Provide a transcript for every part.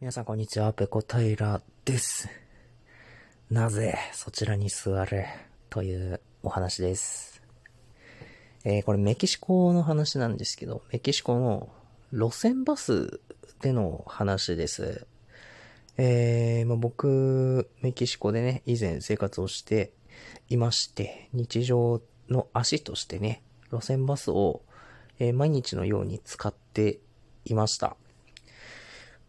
皆さんこんにちは、ペコタイラです。なぜそちらに座れというお話です。えー、これメキシコの話なんですけど、メキシコの路線バスでの話です。えー、まあ、僕、メキシコでね、以前生活をしていまして、日常の足としてね、路線バスを、えー、毎日のように使っていました。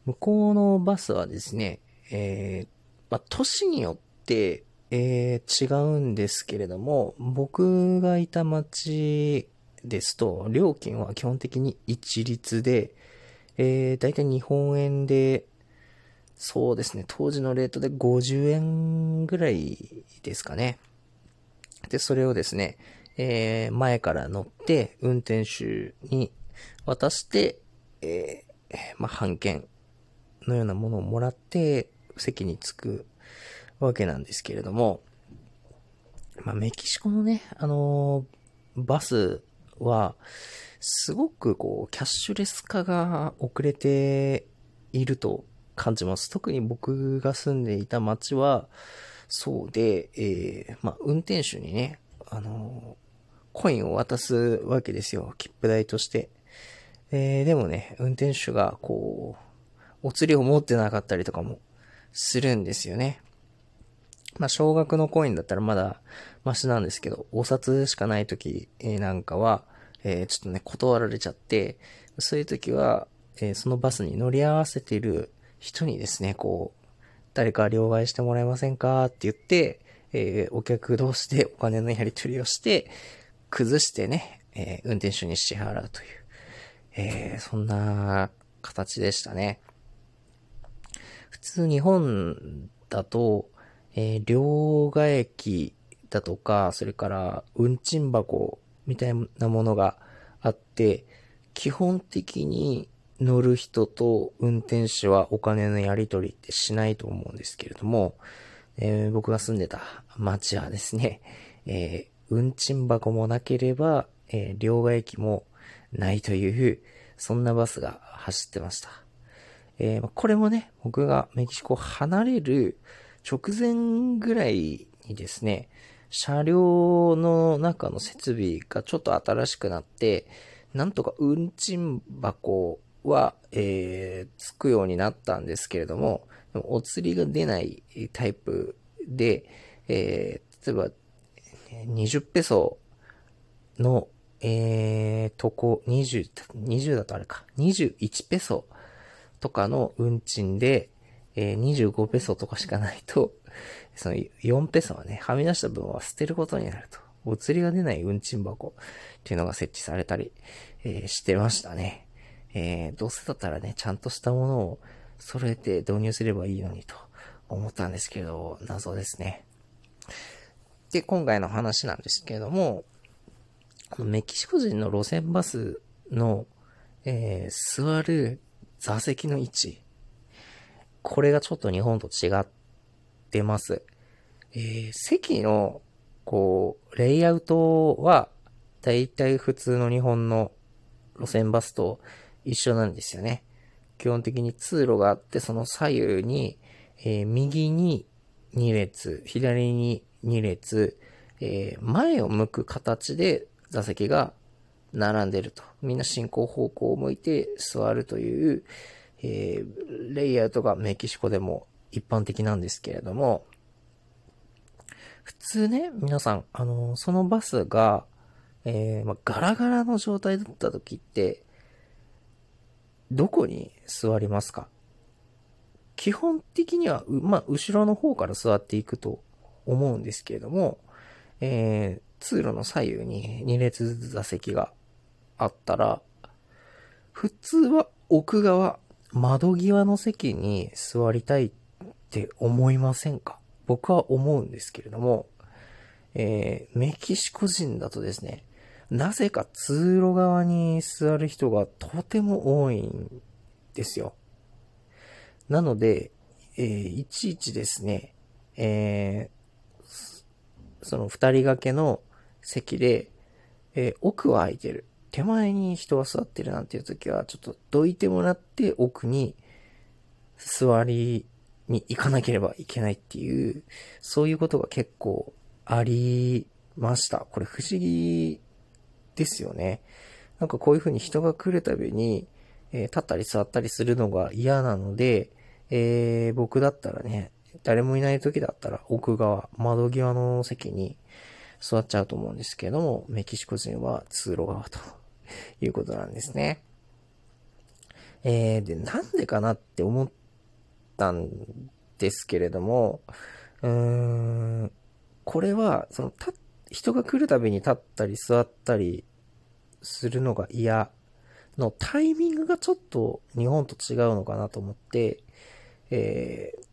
向こうのバスはですね、えー、まあ、都市によって、えー、違うんですけれども、僕がいた街ですと、料金は基本的に一律で、えー、だいたい日本円で、そうですね、当時のレートで50円ぐらいですかね。で、それをですね、えー、前から乗って運転手に渡して、えー、まあ、半券のようなものをもらって席に着くわけなんですけれども、まあ、メキシコのね、あのー、バスは、すごくこう、キャッシュレス化が遅れていると感じます。特に僕が住んでいた街は、そうで、えー、まあ、運転手にね、あのー、コインを渡すわけですよ。切符代として。えー、でもね、運転手がこう、お釣りを持ってなかったりとかもするんですよね。まあ、少額のコインだったらまだマシなんですけど、お札しかない時なんかは、えー、ちょっとね、断られちゃって、そういう時は、えー、そのバスに乗り合わせている人にですね、こう、誰か両替してもらえませんか？って言って、えー、お客同士でお金のやり取りをして、崩してね、え運転手に支払うという、えそんな形でしたね。普通日本だと、えー、両替機だとか、それから運賃箱みたいなものがあって、基本的に乗る人と運転手はお金のやり取りってしないと思うんですけれども、えー、僕が住んでた街はですね、えー、運賃箱もなければ、えー、両替機もないという、そんなバスが走ってました。えー、これもね、僕がメキシコを離れる直前ぐらいにですね、車両の中の設備がちょっと新しくなって、なんとか運賃箱は、えー、つくようになったんですけれども、でもお釣りが出ないタイプで、えー、例えば、20ペソの、えー、とこ、20、20だとあれか、21ペソとかの運賃で、えー、25ペソとかしかないと、その4ペソはね、はみ出した分は捨てることになると。お釣りが出ない運賃箱っていうのが設置されたり、えー、してましたね。えー、どうせだったらね、ちゃんとしたものを揃えて導入すればいいのにと思ったんですけど、謎ですね。で、今回の話なんですけれども、メキシコ人の路線バスの、えー、座る座席の位置。これがちょっと日本と違ってます。えー、席の、こう、レイアウトは、だいたい普通の日本の路線バスと一緒なんですよね。基本的に通路があって、その左右に、えー、右に2列、左に2列、えー、前を向く形で座席が並んでると。みんな進行方向を向いて座るという、えー、レイアウトがメキシコでも一般的なんですけれども、普通ね、皆さん、あのー、そのバスが、えー、まガラガラの状態だった時って、どこに座りますか？基本的には、まあ、後ろの方から座っていくと思うんですけれども、えー、通路の左右に2列ずつ座席があったら、普通は奥側、窓際の席に座りたいって思いませんか？僕は思うんですけれども、えー、メキシコ人だとですね、なぜか通路側に座る人がとても多いんですよ。なので、えー、いちいちですね、えー、その二人掛けの席で、えー、奥は空いてる。手前に人が座ってるなんていう時は、ちょっとどいてもらって奥に座りに行かなければいけないっていう、そういうことが結構ありました。これ不思議ですよね。なんかこういう風に人が来るたびに、えー、立ったり座ったりするのが嫌なので、えー、僕だったらね、誰もいない時だったら奥側、窓際の席に座っちゃうと思うんですけども、メキシコ人は通路側ということなんですね。えー、で、なんでかなって思ったんですけれども、うーん、これは、その、た、人が来るたびに立ったり座ったりするのが嫌のタイミングがちょっと日本と違うのかなと思って、えー、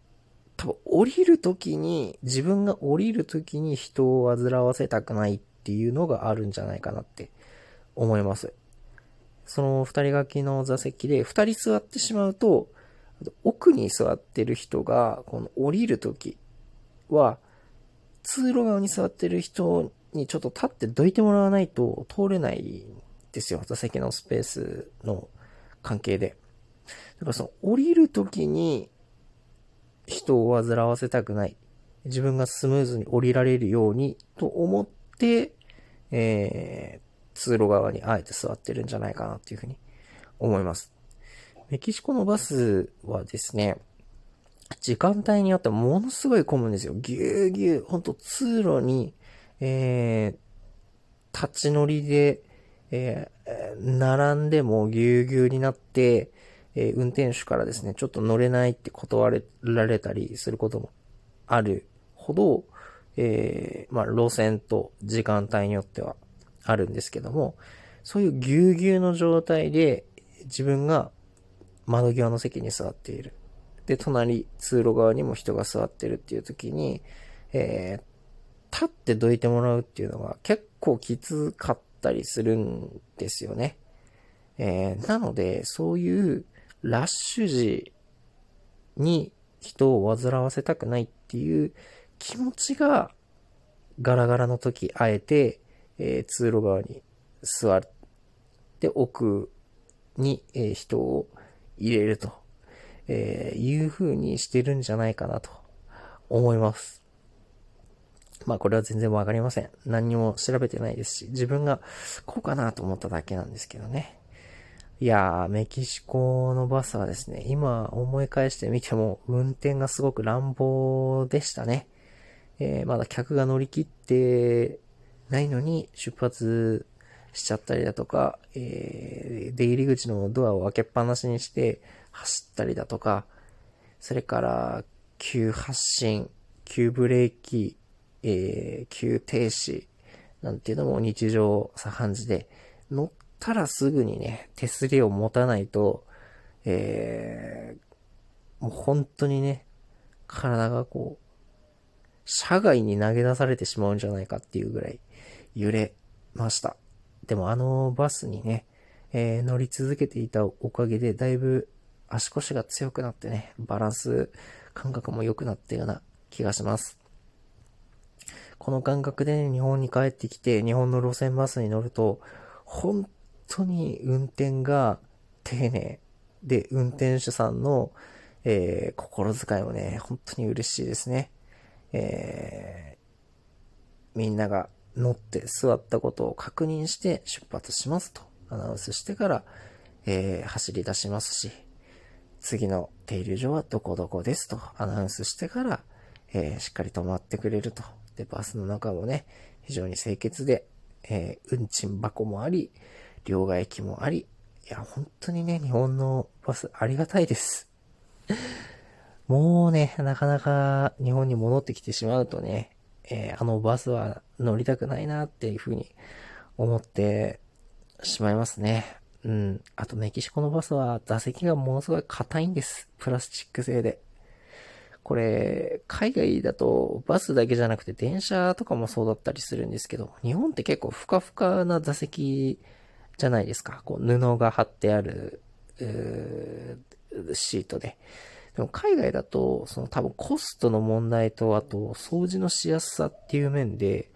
多分降りるときに、自分が降りるときに人を煩わせたくないっていうのがあるんじゃないかなって思います。その二人掛けの座席で二人座ってしまうと、奥に座ってる人が、この降りるときは、通路側に座ってる人にちょっと立ってどいてもらわないと通れないんですよ。座席のスペースの関係で。だからその降りるときに人を煩わせたくない。自分がスムーズに降りられるようにと思って、え、通路側にあえて座ってるんじゃないかなっていうふうに思います。メキシコのバスはですね、時間帯によってものすごい混むんですよ。ぎゅうぎゅう、ほんと通路に、えー、立ち乗りで、えー、並んでもぎゅうぎゅうになって、えー、運転手からですね、ちょっと乗れないって断られたりすることもあるほど、えー、まあ、路線と時間帯によってはあるんですけども、そういうぎゅうぎゅうの状態で自分が窓際の席に座っている。で、隣、通路側にも人が座ってるっていう時に、えー、立ってどいてもらうっていうのが結構きつかったりするんですよね。えー、なので、そういうラッシュ時に人を煩わせたくないっていう気持ちが、ガラガラの時、あえて、えー、通路側に座って奥に、えー、人を入れると、えー、いう風にしてるんじゃないかなと思います。まあこれは全然わかりません。何にも調べてないですし、自分がこうかなと思っただけなんですけどね。いやー、メキシコのバスはですね、今思い返してみても運転がすごく乱暴でしたね。えー、まだ客が乗り切ってないのに出発しちゃったりだとか、えー、出入り口のドアを開けっぱなしにして走ったりだとか、それから急発進、急ブレーキ、えー、急停止なんていうのも日常茶飯事で乗ったらすぐにね、手すりを持たないと、えー、もう本当にね、体がこう、車外に投げ出されてしまうんじゃないかっていうぐらい揺れました。でもあのバスにね、えー、乗り続けていたおかげで、だいぶ足腰が強くなってね、バランス感覚も良くなったような気がします。この感覚で、ね、日本に帰ってきて、日本の路線バスに乗ると、本当に運転が丁寧で、運転手さんの、えー、心遣いもね、本当に嬉しいですね。えー、みんなが乗って座ったことを確認して出発しますとアナウンスしてから、えー、走り出しますし、次の停留所はどこどこですとアナウンスしてから、えー、しっかり止まってくれると。で、バスの中もね、非常に清潔で、えー、運賃箱もあり、両替機もあり、いや、本当にね、日本のバスありがたいです。もうね、なかなか日本に戻ってきてしまうとね、えー、あのバスは乗りたくないなっていうふうに思ってしまいますね。うん。あとメキシコのバスは座席がものすごい硬いんです。プラスチック製で。これ、海外だとバスだけじゃなくて電車とかもそうだったりするんですけど、日本って結構ふかふかな座席じゃないですか。こう布が貼ってある、シートで。でも海外だと、その多分コストの問題と、あと掃除のしやすさっていう面で、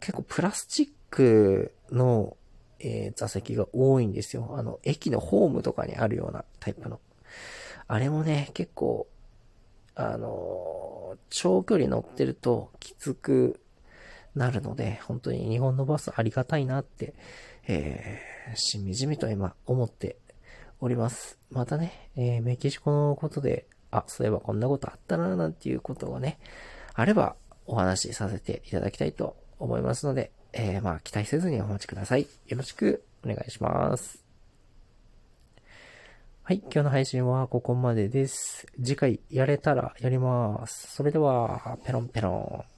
結構プラスチックの、えー、座席が多いんですよ。あの、駅のホームとかにあるようなタイプの。あれもね、結構、あのー、長距離乗ってるときつくなるので、本当に日本のバスありがたいなって、えー、しみじみと今思っております。またね、えー、メキシコのことで、あ、そういえばこんなことあったな、なんていうことがね、あればお話しさせていただきたいと思いますので、えー、まあ、期待せずにお待ちください。よろしくお願いします。はい、今日の配信はここまでです。次回やれたらやります。それでは、ペロンペロン。